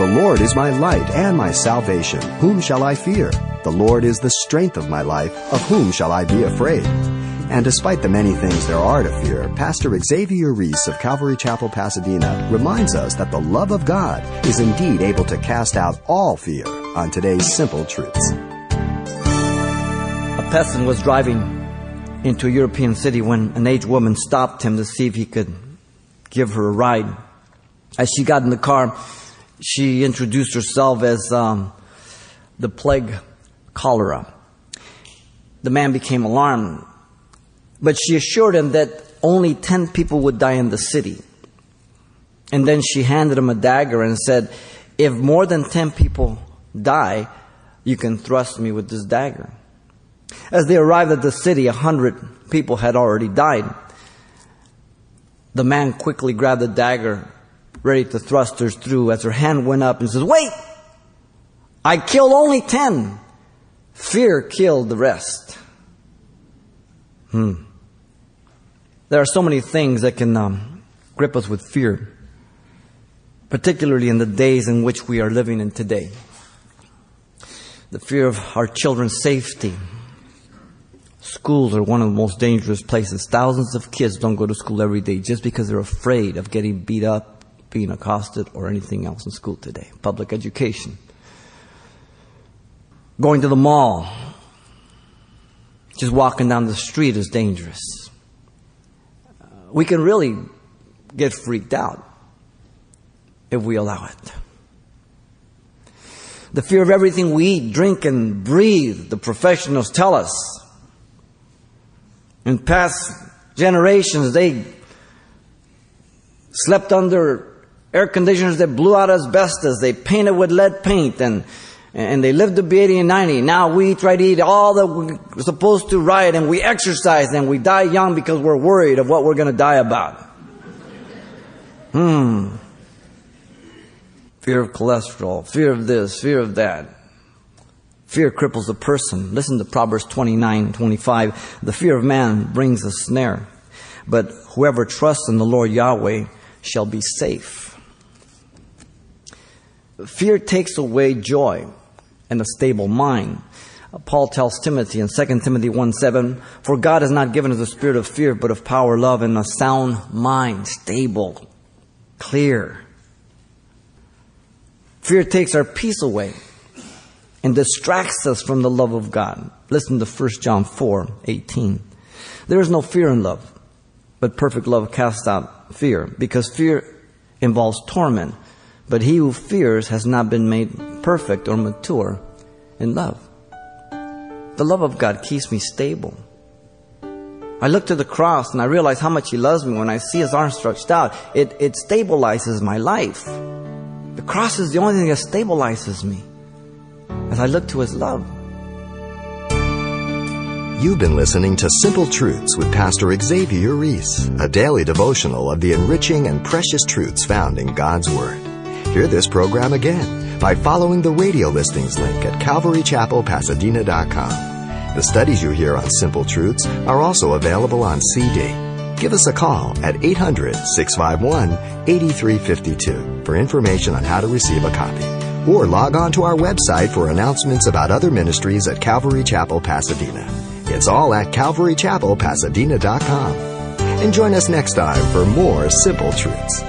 The Lord is my light and my salvation. Whom shall I fear? The Lord is the strength of my life. Of whom shall I be afraid? And despite the many things there are to fear, Pastor Xavier Reese of Calvary Chapel, Pasadena reminds us that the love of God is indeed able to cast out all fear on today's simple truths. A peasant was driving into a European city when an aged woman stopped him to see if he could give her a ride. As she got in the car, she introduced herself as um, the plague cholera. The man became alarmed but she assured him that only 10 people would die in the city. And then she handed him a dagger and said, If more than 10 people die, you can thrust me with this dagger. As they arrived at the city, a hundred people had already died. The man quickly grabbed the dagger, ready to thrust her through, as her hand went up and says, Wait! I killed only ten. Fear killed the rest. Hmm. There are so many things that can um, grip us with fear, particularly in the days in which we are living in today. The fear of our children's safety. Schools are one of the most dangerous places. Thousands of kids don't go to school every day just because they're afraid of getting beat up, being accosted, or anything else in school today. Public education. Going to the mall. Just walking down the street is dangerous uh, we can really get freaked out if we allow it. The fear of everything we eat, drink, and breathe, the professionals tell us. In past generations, they slept under air conditioners that blew out asbestos. They painted with lead paint and and they lived to be 80 and 90. Now we try to eat all that we're supposed to right and we exercise and we die young because we're worried of what we're going to die about. Hmm. Fear of cholesterol, fear of this, fear of that. Fear cripples a person. Listen to Proverbs 29, 25. The fear of man brings a snare, but whoever trusts in the Lord Yahweh shall be safe. Fear takes away joy and a stable mind. Paul tells Timothy in 2 Timothy 1 7, For God has not given us a spirit of fear, but of power, love, and a sound mind, stable, clear. Fear takes our peace away and distracts us from the love of God. Listen to 1 John 4 18. There is no fear in love, but perfect love casts out fear, because fear involves torment. But he who fears has not been made perfect or mature in love. The love of God keeps me stable. I look to the cross and I realize how much He loves me when I see His arms stretched out. It, it stabilizes my life. The cross is the only thing that stabilizes me as I look to His love. You've been listening to Simple Truths with Pastor Xavier Reese, a daily devotional of the enriching and precious truths found in God's Word. Hear this program again by following the radio listings link at calvarychapelpasadena.com. The studies you hear on Simple Truths are also available on CD. Give us a call at 800 651 8352 for information on how to receive a copy. Or log on to our website for announcements about other ministries at Calvary Chapel, Pasadena. It's all at calvarychapelpasadena.com. And join us next time for more Simple Truths.